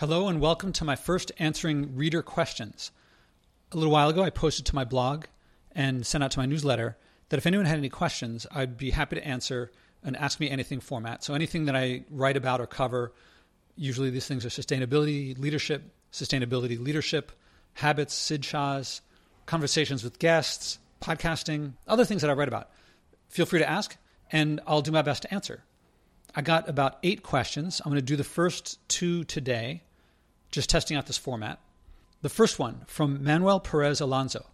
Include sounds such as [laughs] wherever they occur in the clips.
Hello and welcome to my first answering reader questions. A little while ago, I posted to my blog and sent out to my newsletter that if anyone had any questions, I'd be happy to answer an Ask Me Anything format. So anything that I write about or cover, usually these things are sustainability, leadership, sustainability, leadership, habits, SIDCHAs, conversations with guests, podcasting, other things that I write about. Feel free to ask, and I'll do my best to answer. I got about eight questions. I'm going to do the first two today, just testing out this format. The first one from Manuel Perez Alonso.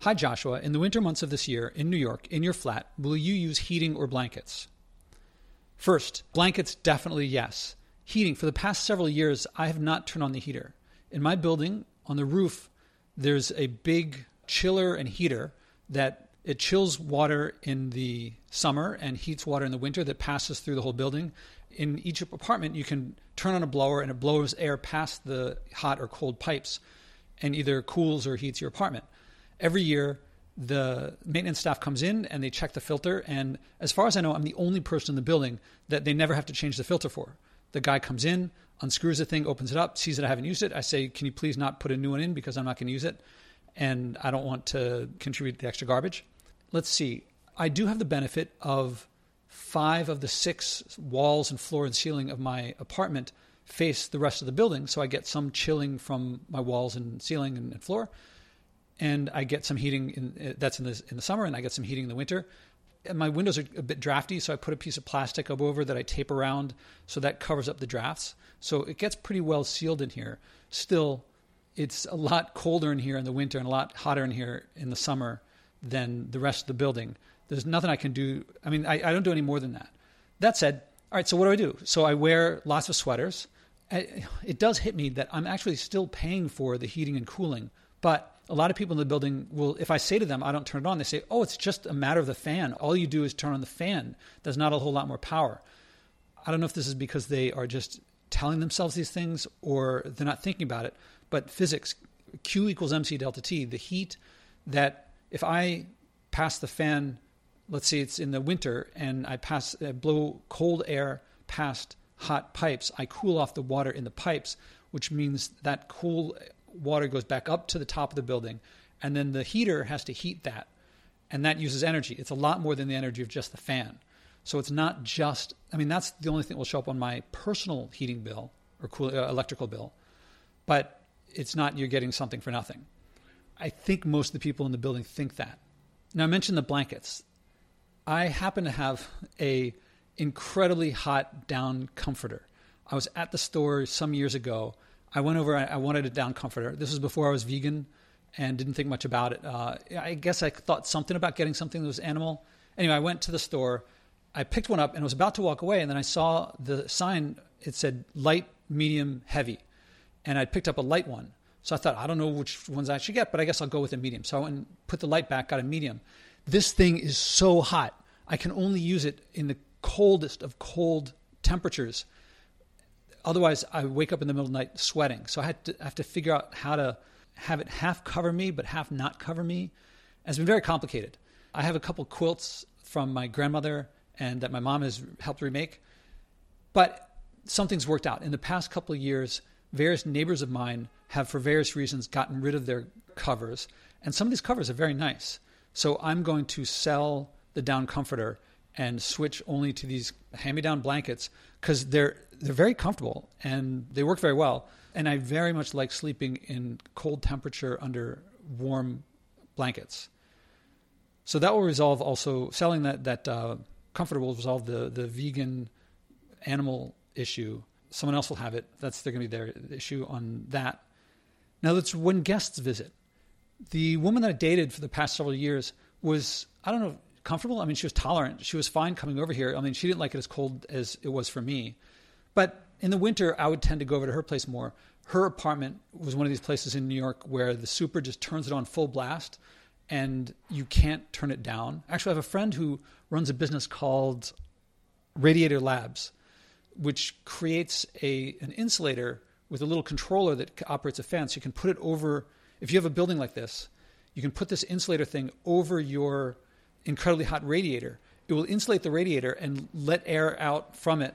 Hi, Joshua. In the winter months of this year in New York, in your flat, will you use heating or blankets? First, blankets, definitely yes. Heating, for the past several years, I have not turned on the heater. In my building, on the roof, there's a big chiller and heater that it chills water in the summer and heats water in the winter that passes through the whole building. In each apartment, you can turn on a blower and it blows air past the hot or cold pipes and either cools or heats your apartment. Every year, the maintenance staff comes in and they check the filter. And as far as I know, I'm the only person in the building that they never have to change the filter for. The guy comes in, unscrews the thing, opens it up, sees that I haven't used it. I say, Can you please not put a new one in because I'm not going to use it? And I don't want to contribute the extra garbage. Let's see. I do have the benefit of five of the six walls and floor and ceiling of my apartment face the rest of the building. So I get some chilling from my walls and ceiling and, floor. And I get some heating in, uh, that's in the, in the summer, and I get some heating in the winter. And my windows are a bit drafty, so I put a piece of plastic over that I tape around so that covers up the drafts. So it gets pretty well sealed in here. Still, it's a lot colder in here in the winter and a lot hotter in here in the summer than the rest of the building. There's nothing I can do. I mean, I, I don't do any more than that. That said, all right, so what do I do? So I wear lots of sweaters. I, it does hit me that I'm actually still paying for the heating and cooling, but a lot of people in the building will, if I say to them, I don't turn it on, they say, oh, it's just a matter of the fan. All you do is turn on the fan. There's not a whole lot more power. I don't know if this is because they are just telling themselves these things or they're not thinking about it, but physics, Q equals MC delta T, the heat that if I pass the fan, let's say it's in the winter, and I pass uh, blow cold air past hot pipes, I cool off the water in the pipes, which means that cool water goes back up to the top of the building, and then the heater has to heat that, and that uses energy. It's a lot more than the energy of just the fan. So it's not just. I mean, that's the only thing that will show up on my personal heating bill or cool, uh, electrical bill, but it's not you're getting something for nothing. I think most of the people in the building think that. Now I mentioned the blankets. I happen to have a incredibly hot down comforter. I was at the store some years ago. I went over. I wanted a down comforter. This was before I was vegan and didn't think much about it. Uh, I guess I thought something about getting something that was animal. Anyway, I went to the store. I picked one up and was about to walk away, and then I saw the sign. It said light, medium, heavy, and I picked up a light one. So I thought, I don't know which ones I should get, but I guess I'll go with a medium. So I went and put the light back, got a medium. This thing is so hot. I can only use it in the coldest of cold temperatures. Otherwise, I wake up in the middle of the night sweating. So I, had to, I have to figure out how to have it half cover me, but half not cover me. And it's been very complicated. I have a couple quilts from my grandmother and that my mom has helped remake. But something's worked out. In the past couple of years, various neighbors of mine have, for various reasons, gotten rid of their covers. And some of these covers are very nice. So I'm going to sell the down comforter and switch only to these hand-me-down blankets because they're they're very comfortable and they work very well. And I very much like sleeping in cold temperature under warm blankets. So that will resolve also selling that that uh, comforter will resolve the the vegan animal issue. Someone else will have it. That's they're going to be their issue on that. Now, that's when guests visit. The woman that I dated for the past several years was, I don't know, comfortable. I mean, she was tolerant. She was fine coming over here. I mean, she didn't like it as cold as it was for me. But in the winter, I would tend to go over to her place more. Her apartment was one of these places in New York where the super just turns it on full blast and you can't turn it down. Actually, I have a friend who runs a business called Radiator Labs, which creates a an insulator with a little controller that operates a fan. So you can put it over, if you have a building like this, you can put this insulator thing over your incredibly hot radiator. It will insulate the radiator and let air out from it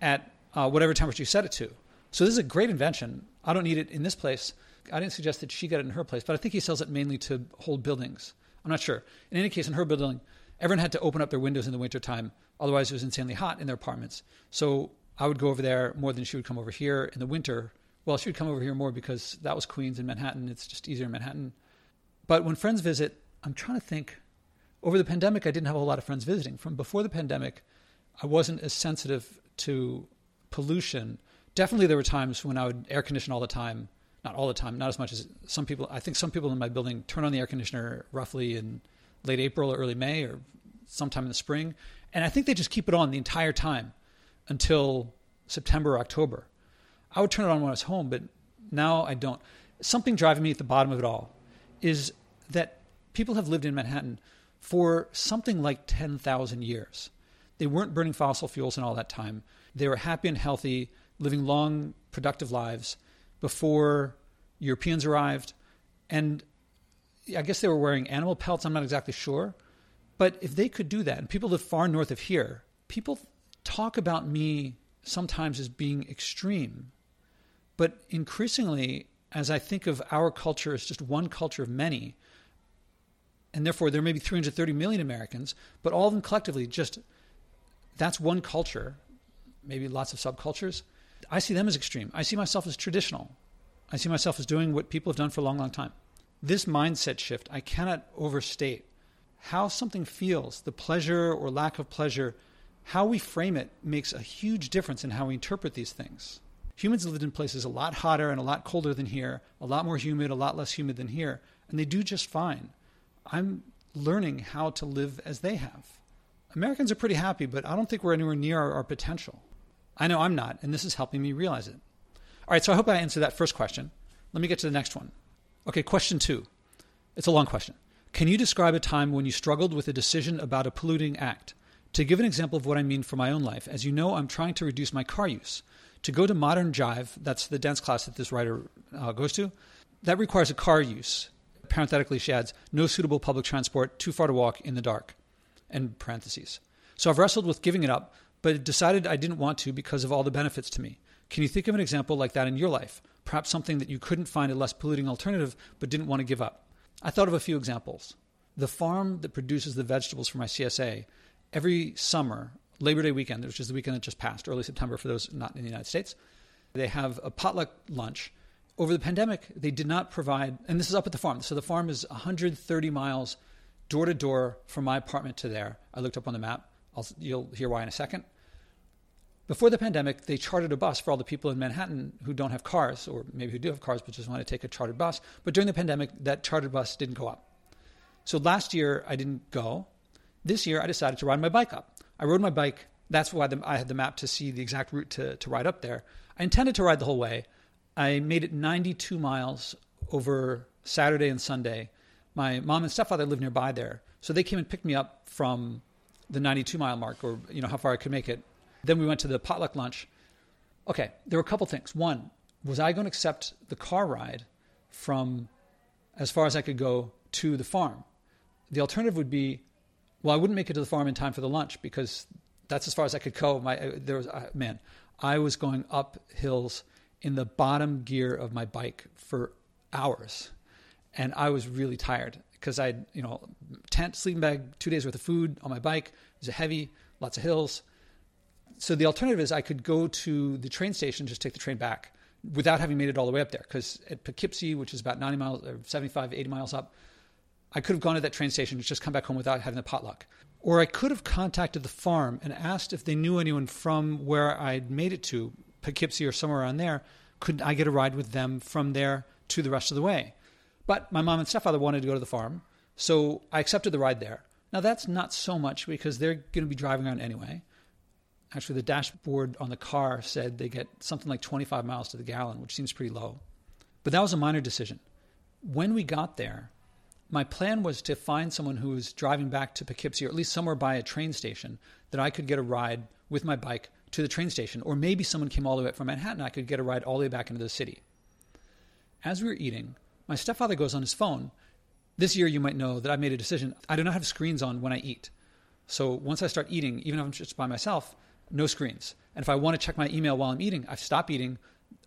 at uh, whatever temperature you set it to. So this is a great invention. I don't need it in this place. I didn't suggest that she get it in her place, but I think he sells it mainly to hold buildings. I'm not sure. In any case, in her building, everyone had to open up their windows in the wintertime. Otherwise, it was insanely hot in their apartments. So I would go over there more than she would come over here in the winter. Well, she would come over here more because that was Queens and Manhattan. It's just easier in Manhattan. But when friends visit, I'm trying to think. Over the pandemic, I didn't have a lot of friends visiting. From before the pandemic, I wasn't as sensitive to pollution. Definitely, there were times when I would air condition all the time. Not all the time, not as much as some people. I think some people in my building turn on the air conditioner roughly in late April or early May or sometime in the spring. And I think they just keep it on the entire time until September or October. I would turn it on when I was home, but now I don't. Something driving me at the bottom of it all is that people have lived in Manhattan for something like 10,000 years. They weren't burning fossil fuels in all that time. They were happy and healthy, living long, productive lives before Europeans arrived. And I guess they were wearing animal pelts. I'm not exactly sure. But if they could do that, and people live far north of here, people talk about me sometimes as being extreme. But increasingly, as I think of our culture as just one culture of many, and therefore there may be 330 million Americans, but all of them collectively just that's one culture, maybe lots of subcultures. I see them as extreme. I see myself as traditional. I see myself as doing what people have done for a long, long time. This mindset shift, I cannot overstate how something feels, the pleasure or lack of pleasure, how we frame it makes a huge difference in how we interpret these things. Humans lived in places a lot hotter and a lot colder than here, a lot more humid, a lot less humid than here, and they do just fine. I'm learning how to live as they have. Americans are pretty happy, but I don't think we're anywhere near our, our potential. I know I'm not, and this is helping me realize it. All right, so I hope I answered that first question. Let me get to the next one. Okay, question two. It's a long question. Can you describe a time when you struggled with a decision about a polluting act? To give an example of what I mean for my own life, as you know, I'm trying to reduce my car use. To go to Modern Jive, that's the dance class that this writer uh, goes to, that requires a car use. Parenthetically, she adds, no suitable public transport, too far to walk in the dark. End parentheses. So I've wrestled with giving it up, but decided I didn't want to because of all the benefits to me. Can you think of an example like that in your life? Perhaps something that you couldn't find a less polluting alternative but didn't want to give up. I thought of a few examples. The farm that produces the vegetables for my CSA, every summer, Labor Day weekend, which is the weekend that just passed, early September for those not in the United States, they have a potluck lunch. Over the pandemic, they did not provide, and this is up at the farm. So the farm is 130 miles door to door from my apartment to there. I looked up on the map. I'll, you'll hear why in a second. Before the pandemic, they chartered a bus for all the people in Manhattan who don't have cars, or maybe who do have cars but just want to take a chartered bus. But during the pandemic, that chartered bus didn't go up. So last year, I didn't go. This year, I decided to ride my bike up. I rode my bike. That's why the, I had the map to see the exact route to, to ride up there. I intended to ride the whole way. I made it 92 miles over Saturday and Sunday. My mom and stepfather live nearby there, so they came and picked me up from the 92 mile mark, or you know how far I could make it, then we went to the potluck lunch. Okay, there were a couple things. One, was I going to accept the car ride from as far as I could go to the farm? The alternative would be, well, I wouldn't make it to the farm in time for the lunch because that's as far as I could go. My uh, there was uh, man, I was going up hills in the bottom gear of my bike for hours, and I was really tired because I, had, you know, tent, sleeping bag, two days worth of food on my bike. It was heavy, lots of hills so the alternative is I could go to the train station, just take the train back without having made it all the way up there. Because at Poughkeepsie, which is about 90 miles or 75, 80 miles up, I could have gone to that train station and just come back home without having the potluck. Or I could have contacted the farm and asked if they knew anyone from where I'd made it to, Poughkeepsie or somewhere around there. Could I get a ride with them from there to the rest of the way? But my mom and stepfather wanted to go to the farm, so I accepted the ride there. Now that's not so much because they're going to be driving around anyway actually the dashboard on the car said they get something like 25 miles to the gallon, which seems pretty low. But that was a minor decision. When we got there, my plan was to find someone who was driving back to Poughkeepsie, or at least somewhere by a train station, that I could get a ride with my bike to the train station. Or maybe someone came all the way up from Manhattan, I could get a ride all the way back into the city. As we were eating, my stepfather goes on his phone. This year, you might know that I made a decision. I do not have screens on when I eat. So once I start eating, even if I'm just by myself, no screens. And if I want to check my email while I'm eating, I stop eating,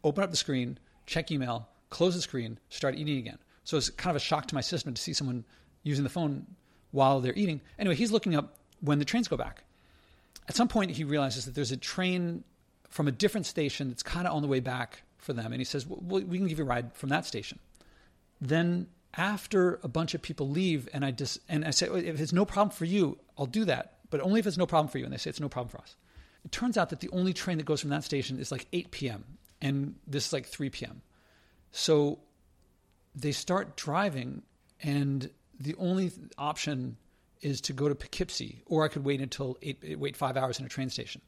open up the screen, check email, close the screen, start eating again. So it's kind of a shock to my system to see someone using the phone while they're eating. Anyway, he's looking up when the trains go back. At some point, he realizes that there's a train from a different station that's kind of on the way back for them. And he says, well, We can give you a ride from that station. Then, after a bunch of people leave, and I just and I say, oh, If it's no problem for you, I'll do that, but only if it's no problem for you. And they say, It's no problem for us. It turns out that the only train that goes from that station is like 8 p.m., and this is like 3 p.m. So they start driving, and the only option is to go to Poughkeepsie, or I could wait until eight, wait five hours in a train station.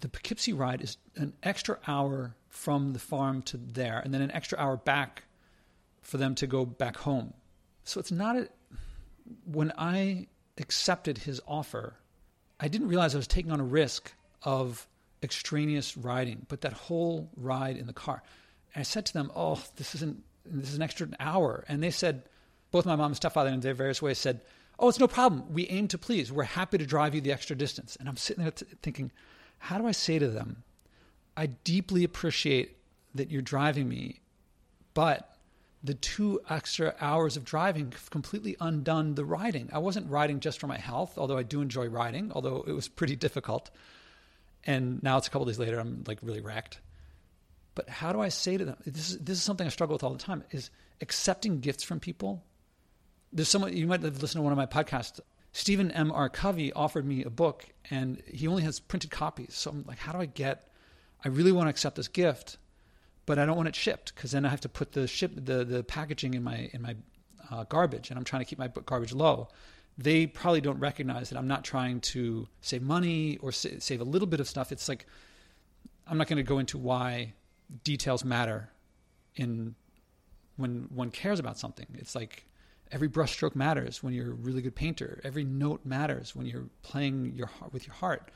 The Poughkeepsie ride is an extra hour from the farm to there, and then an extra hour back for them to go back home. So it's not a, when I accepted his offer, I didn't realize I was taking on a risk of extraneous riding, but that whole ride in the car. And I said to them, "Oh, this isn't this is an extra hour," and they said, both my mom and stepfather in their various ways said, "Oh, it's no problem. We aim to please. We're happy to drive you the extra distance." And I'm sitting there t- thinking, how do I say to them, "I deeply appreciate that you're driving me, but." The two extra hours of driving completely undone the riding. I wasn't riding just for my health, although I do enjoy riding, although it was pretty difficult. And now it's a couple days later, I'm like really wrecked. But how do I say to them? This is, this is something I struggle with all the time is accepting gifts from people there's someone you might have listened to one of my podcasts. Stephen M. R. Covey offered me a book, and he only has printed copies. So I'm like, how do I get? I really want to accept this gift, but I don't want it shipped because then I have to put the ship the the packaging in my in my uh, garbage, and I'm trying to keep my garbage low. They probably don't recognize that I'm not trying to save money or sa- save a little bit of stuff. It's like I'm not going to go into why details matter in when one cares about something. It's like Every brushstroke matters when you're a really good painter. Every note matters when you're playing your with your heart.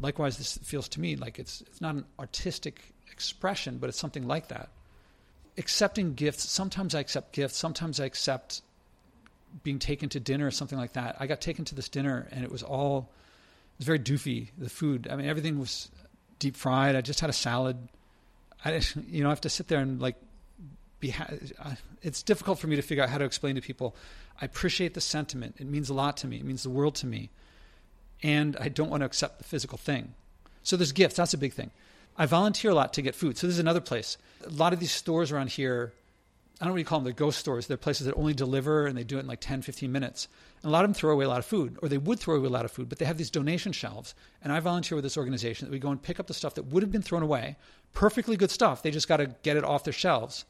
Likewise, this feels to me like it's it's not an artistic expression, but it's something like that. Accepting gifts. Sometimes I accept gifts. Sometimes I accept being taken to dinner or something like that. I got taken to this dinner and it was all it was very doofy. The food. I mean, everything was deep fried. I just had a salad. I just, [laughs] you know I have to sit there and like be uh, it's difficult for me to figure out how to explain to people i appreciate the sentiment. It means a lot to me. It means the world to me. And i don't want to accept the physical thing. So there's gifts. That's a big thing. I volunteer a lot to get food. So this is another place. A lot of these stores around here i don't really call them the ghost stores. They're places that only deliver and they do it in like 10 15 minutes. And a lot of them throw away a lot of food or they would throw away a lot of food but they have these donation shelves. And i volunteer with this organization that we go and pick up the stuff that would have been thrown away. Perfectly good stuff. They just got to get it off their shelves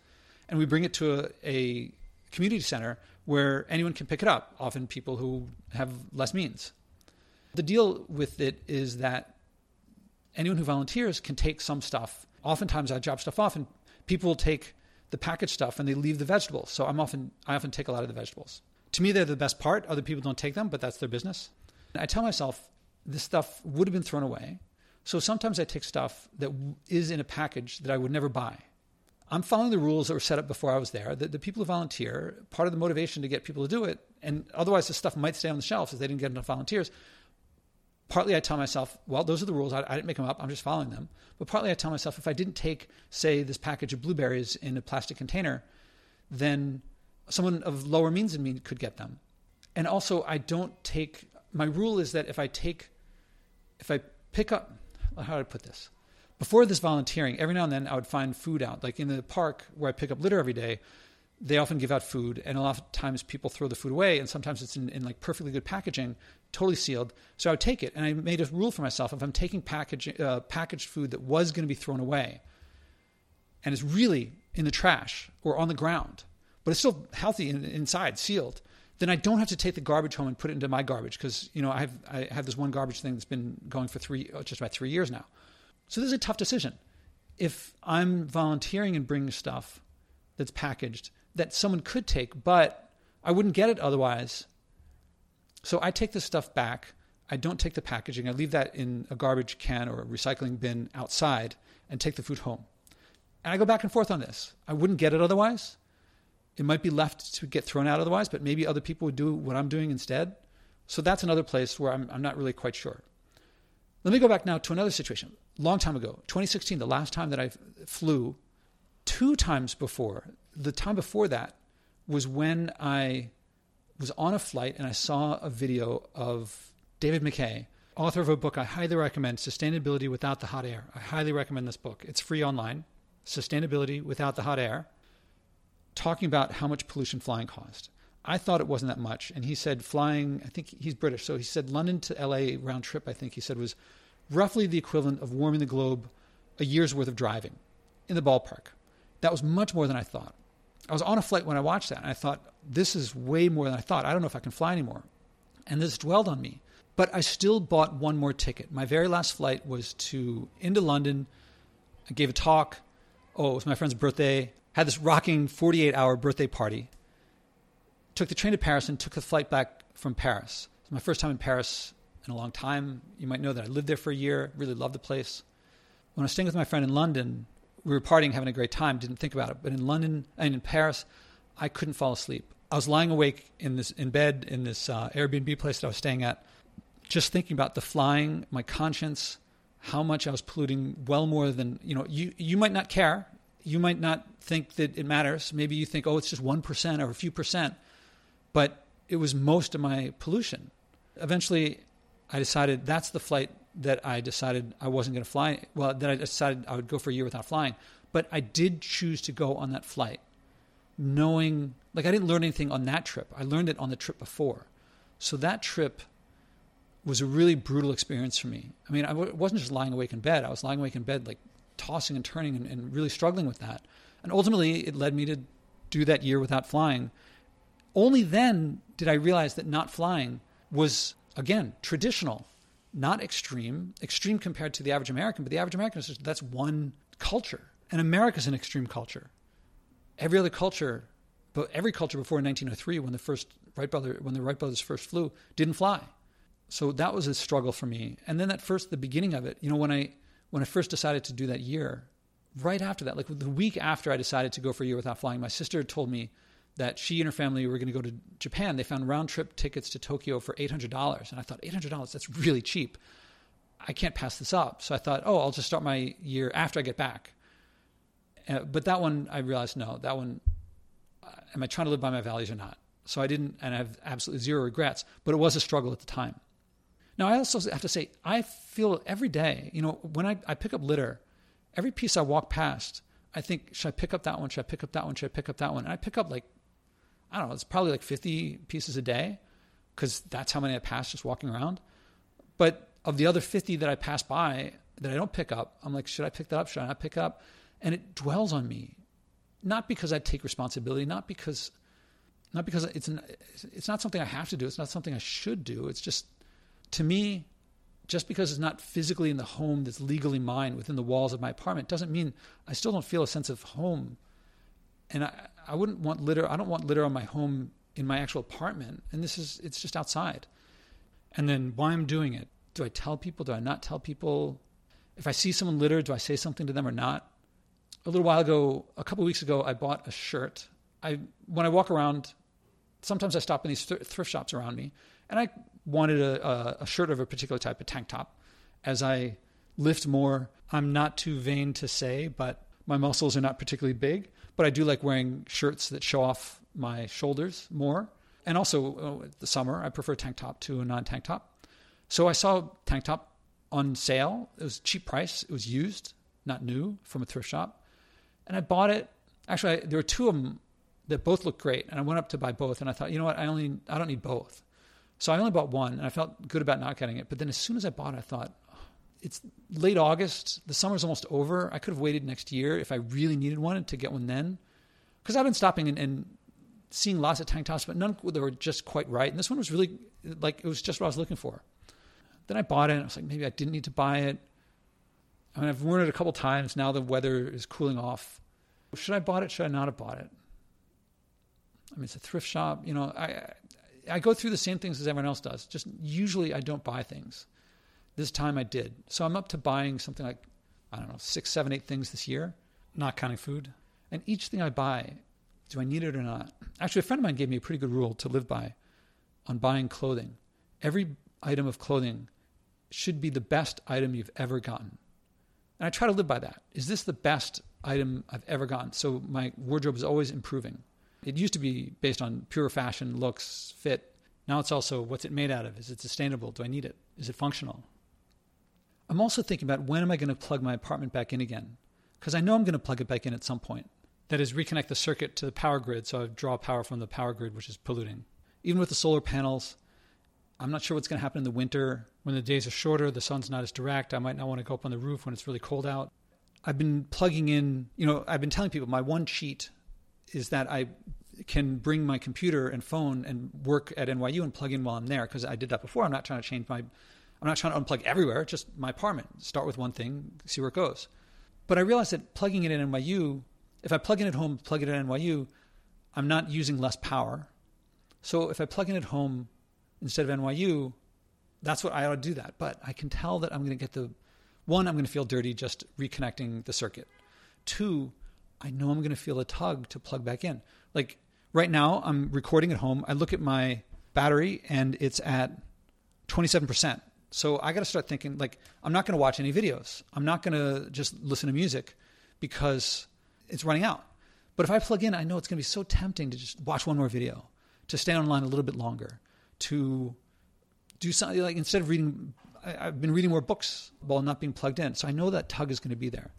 and we bring it to a, a community center where anyone can pick it up, often people who have less means. The deal with it is that anyone who volunteers can take some stuff. Oftentimes, I drop stuff off, and people will take the packaged stuff and they leave the vegetables. So I'm often I often take a lot of the vegetables. To me, they're the best part. Other people don't take them, but that's their business. I tell myself this stuff would have been thrown away. So sometimes I take stuff that is in a package that I would never buy. I'm following the rules that were set up before I was there. The, the, people who volunteer, part of the motivation to get people to do it, and otherwise the stuff might stay on the shelves if they didn't get enough volunteers. Partly I tell myself, well, those are the rules. I, I didn't make them up. I'm just following them. But partly I tell myself, if I didn't take, say, this package of blueberries in a plastic container, then someone of lower means than me could get them. And also, I don't take, my rule is that if I take, if I pick up, how do I put this? Before this volunteering, every now and then I would find food out. Like in the park where I pick up litter every day, they often give out food, and a lot of times people throw the food away, and sometimes it's in, in like perfectly good packaging, totally sealed. So I would take it, and I made a rule for myself: if I'm taking package, uh, packaged food that was going to be thrown away, and it's really in the trash or on the ground, but it's still healthy in, inside, sealed, then I don't have to take the garbage home and put it into my garbage because you know I have I have this one garbage thing that's been going for three just about three years now. So this is a tough decision. If I'm volunteering and bringing stuff that's packaged that someone could take, but I wouldn't get it otherwise. So I take the stuff back. I don't take the packaging. I leave that in a garbage can or a recycling bin outside and take the food home. And I go back and forth on this. I wouldn't get it otherwise. It might be left to get thrown out otherwise, but maybe other people would do what I'm doing instead. So that's another place where I'm, I'm not really quite sure. Let me go back now to another situation. Long time ago, 2016, the last time that I flew, two times before, the time before that was when I was on a flight and I saw a video of David MacKay, author of a book I highly recommend, Sustainability Without the Hot Air. I highly recommend this book. It's free online, Sustainability Without the Hot Air, talking about how much pollution flying caused. I thought it wasn't that much. And he said flying, I think he's British, so he said London to LA round trip, I think he said was roughly the equivalent of warming the globe a year's worth of driving in the ballpark. That was much more than I thought. I was on a flight when I watched that, and I thought, this is way more than I thought. I don't know if I can fly anymore. And this dwelled on me. But I still bought one more ticket. My very last flight was to into London. I gave a talk. Oh, it was my friend's birthday. Had this rocking 48 hour birthday party. Took the train to Paris and took the flight back from Paris. It was my first time in Paris in a long time. You might know that I lived there for a year, really loved the place. When I was staying with my friend in London, we were partying, having a great time, didn't think about it. But in London and in Paris, I couldn't fall asleep. I was lying awake in this in bed in this uh, Airbnb place that I was staying at, just thinking about the flying, my conscience, how much I was polluting, well more than you know. You you might not care, you might not think that it matters. Maybe you think, oh, it's just one percent or a few percent, but it was most of my pollution. Eventually, I decided that's the flight that I decided I wasn't going to fly. Well, then I decided I would go for a year without flying. But I did choose to go on that flight, knowing like I didn't learn anything on that trip. I learned it on the trip before. So that trip was a really brutal experience for me. I mean, I w- wasn't just lying awake in bed. I was lying awake in bed, like tossing and turning and, and really struggling with that. And ultimately, it led me to do that year without flying. Only then did I realize that not flying was again, traditional, not extreme, extreme compared to the average American, but the average American is just, that's one culture. And America's an extreme culture. Every other culture, but every culture before 1903, when the first Wright brother, when the Wright brothers first flew, didn't fly. So that was a struggle for me. And then that first, the beginning of it, you know, when I when I first decided to do that year, right after that, like the week after I decided to go for a year without flying, my sister told me that she and her family were going to go to Japan. They found round trip tickets to Tokyo for $800. And I thought, $800, that's really cheap. I can't pass this up. So I thought, oh, I'll just start my year after I get back. Uh, but that one, I realized, no, that one, uh, am I trying to live by my values or not? So I didn't, and I have absolutely zero regrets, but it was a struggle at the time. Now, I also have to say, I feel every day, you know, when I, I pick up litter, every piece I walk past, I think, should I pick up that one? Should I pick up that one? Should I pick up that one? And I pick up like I don't know, it's probably like 50 pieces a day because that's how many I pass just walking around. But of the other 50 that I pass by that I don't pick up, I'm like, should I pick that up? Should I not pick up? And it dwells on me, not because I take responsibility, not because, not because it's an, it's not something I have to do. It's not something I should do. It's just, to me, just because it's not physically in the home that's legally mine within the walls of my apartment doesn't mean I still don't feel a sense of home. And I, I wouldn't want litter. I don't want litter on my home in my actual apartment. And this is, it's just outside. And then why I'm doing it. Do I tell people? Do I not tell people? If I see someone litter, do I say something to them or not? A little while ago, a couple weeks ago, I bought a shirt. I when I walk around, sometimes I stop in these th- thrift shops around me, and I wanted a, a, a shirt of a particular type, a tank top. As I lift more, I'm not too vain to say, but my muscles are not particularly big but I do like wearing shirts that show off my shoulders more. And also, uh, the summer, I prefer tank top to a non tank top. So I saw tank top on sale. It was cheap price. It was used, not new, from a thrift shop. And I bought it. Actually, I, there were two of them that both looked great, and I went up to buy both. And I thought, you know what? I only I don't need both. So I only bought one, and I felt good about not getting it. But then as soon as I bought it, I thought, it's late August. The summer's almost over. I could have waited next year if I really needed one to get one then. Because I've been stopping and, and, seeing lots of tank tops, but none that were just quite right. And this one was really like it was just what I was looking for. Then I bought it. And I was like, maybe I didn't need to buy it. I mean, I've worn it a couple times. Now the weather is cooling off. Should I bought it? Should I not have bought it? I mean, it's a thrift shop. You know, I I go through the same things as everyone else does. Just usually I don't buy things. This time I did. So I'm up to buying something like, I don't know, six, seven, eight things this year, not counting food. And each thing I buy, do I need it or not? Actually, a friend of mine gave me a pretty good rule to live by on buying clothing. Every item of clothing should be the best item you've ever gotten. And I try to live by that. Is this the best item I've ever gotten? So my wardrobe is always improving. It used to be based on pure fashion, looks, fit. Now it's also what's it made out of? Is it sustainable? Do I need it? Is it functional? I'm also thinking about when am I going to plug my apartment back in again? Because I know I'm going to plug it back in at some point. That is, reconnect the circuit to the power grid so I draw power from the power grid, which is polluting. Even with the solar panels, I'm not sure what's going to happen in the winter when the days are shorter, the sun's not as direct. I might not want to go up on the roof when it's really cold out. I've been plugging in, you know, I've been telling people my one cheat is that I can bring my computer and phone and work at NYU and plug in while I'm there because I did that before. I'm not trying to change my, I'm not trying to unplug everywhere, just my apartment. Start with one thing, see where it goes. But I realized that plugging it in NYU, if I plug in at home, plug it in NYU, I'm not using less power. So if I plug in at home instead of NYU, that's what I ought to do that. But I can tell that I'm going to get the one, I'm going to feel dirty just reconnecting the circuit. Two, I know I'm going to feel a tug to plug back in. Like right now, I'm recording at home. I look at my battery and it's at 27%. So I got to start thinking like, I'm not going to watch any videos. I'm not going to just listen to music because it's running out. But if I plug in, I know it's going to be so tempting to just watch one more video, to stay online a little bit longer, to do something like instead of reading, I, I've been reading more books while not being plugged in. So I know that tug is going to be there.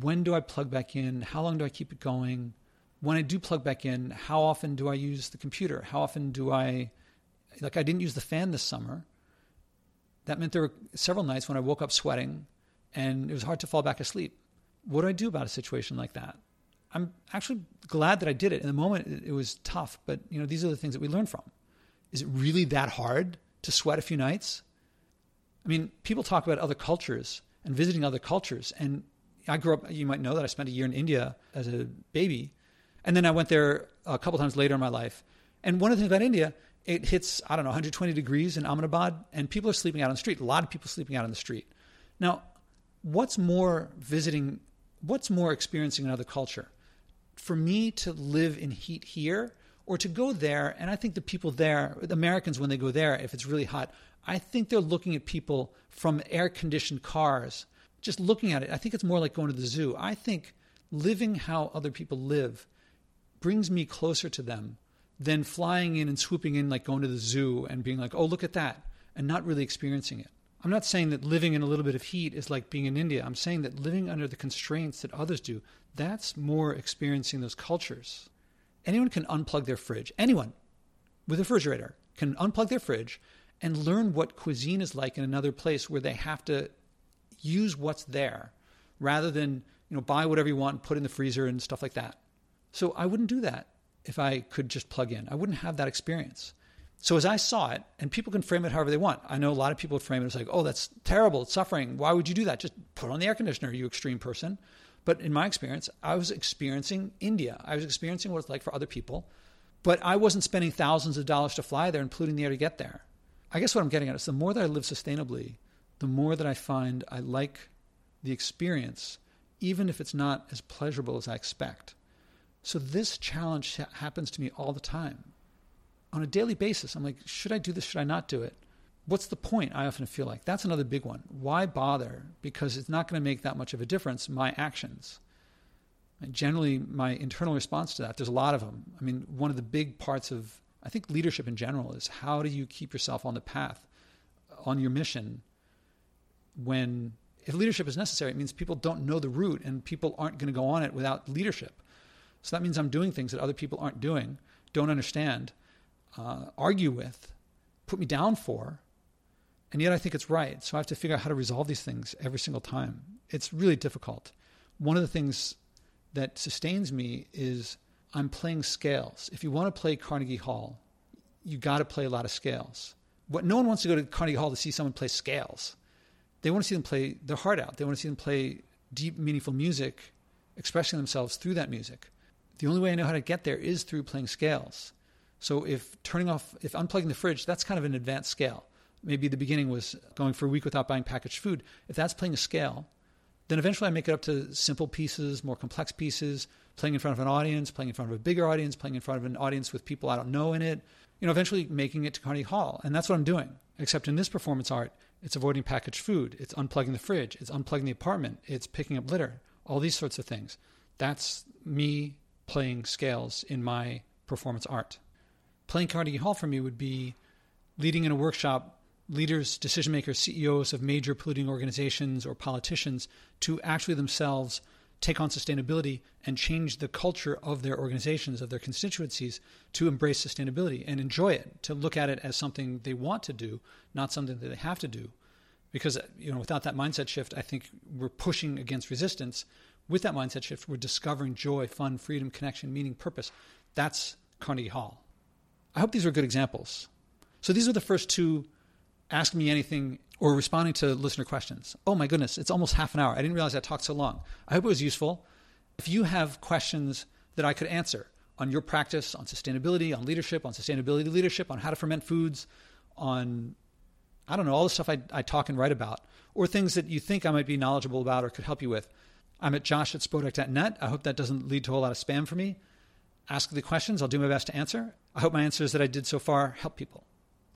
When do I plug back in? How long do I keep it going? When I do plug back in, how often do I use the computer? How often do I, like, I didn't use the fan this summer. That meant there were several nights when I woke up sweating and it was hard to fall back asleep. What do I do about a situation like that? I'm actually glad that I did it. In the moment, it, was tough, but you know, these are the things that we learn from. Is it really that hard to sweat a few nights? I mean, people talk about other cultures and visiting other cultures. And I grew up, you might know that I spent a year in India as a baby. And then I went there a couple times later in my life. And one of the things about India, it hits, I don't know, 120 degrees in Ahmedabad, and people are sleeping out on the street. A lot of people sleeping out on the street. Now, what's more visiting, what's more experiencing another culture? For me to live in heat here or to go there, and I think the people there, the Americans, when they go there, if it's really hot, I think they're looking at people from air conditioned cars, just looking at it. I think it's more like going to the zoo. I think living how other people live brings me closer to them than flying in and swooping in like going to the zoo and being like, oh, look at that, and not really experiencing it. I'm not saying that living in a little bit of heat is like being in India. I'm saying that living under the constraints that others do, that's more experiencing those cultures. Anyone can unplug their fridge. Anyone with a refrigerator can unplug their fridge and learn what cuisine is like in another place where they have to use what's there rather than you know buy whatever you want and put in the freezer and stuff like that. So I wouldn't do that if I could just plug in. I wouldn't have that experience. So as I saw it, and people can frame it however they want. I know a lot of people frame it as like, "Oh, that's terrible. It's suffering. Why would you do that? Just put on the air conditioner, you extreme person." But in my experience, I was experiencing India. I was experiencing what it's like for other people. But I wasn't spending thousands of dollars to fly there, and including the air to get there. I guess what I'm getting at is the more that I live sustainably, the more that I find I like the experience, even if it's not as pleasurable as I expect. So this challenge happens to me all the time. On a daily basis, I'm like, should I do this? Should I not do it? what's the point? I often feel like that's another big one. Why bother? Because it's not going to make that much of a difference, my actions. And generally, my internal response to that, there's a lot of them. I mean, one of the big parts of, I think, leadership in general is how do you keep yourself on the path, on your mission, when, if leadership is necessary, it means people don't know the route and people aren't going to go on it without leadership. So that means I'm doing things that other people aren't doing, don't understand, uh, argue with, put me down for, and yet I think it's right. So I have to figure out how to resolve these things every single time. It's really difficult. One of the things that sustains me is I'm playing scales. If you want to play Carnegie Hall, you got to play a lot of scales. What no one wants to go to Carnegie Hall to see someone play scales. They want to see them play their heart out. They want to see them play deep, meaningful music, expressing themselves through that music. The only way I know how to get there is through playing scales. So if turning off, if unplugging the fridge, that's kind of an advanced scale maybe the beginning was going for a week without buying packaged food. If that's playing a scale, then eventually I make it up to simple pieces, more complex pieces, playing in front of an audience, playing in front of a bigger audience, playing in front of an audience with people I don't know in it. You know, eventually making it to Carnegie Hall, and that's what I'm doing. Except in this performance art, It's avoiding packaged food. It's unplugging the fridge. It's unplugging the apartment. It's picking up litter. All these sorts of things. That's me playing scales in my performance art. Playing Carnegie Hall for me would be leading in a workshop leaders, decision makers, CEOs of major polluting organizations or politicians to actually themselves take on sustainability and change the culture of their organizations, of their constituencies to embrace sustainability and enjoy it, to look at it as something they want to do, not something that they have to do. Because you know, without that mindset shift, I think we're pushing against resistance. With that mindset shift, we're discovering joy, fun, freedom, connection, meaning, purpose. That's Carnegie Hall. I hope these were good examples. So these are the first two ask me anything or responding to listener questions. Oh my goodness, it's almost half an hour. I didn't realize I talked so long. I hope it was useful. If you have questions that I could answer on your practice, on sustainability, on leadership, on sustainability leadership, on how to ferment foods, on I don't know, all the stuff I, I talk and write about, or things that you think I might be knowledgeable about or could help you with. I'm at josh at spodek.net. I hope that doesn't lead to a lot of spam for me. Ask the questions. I'll do my best to answer. I hope my answers that I did so far help people.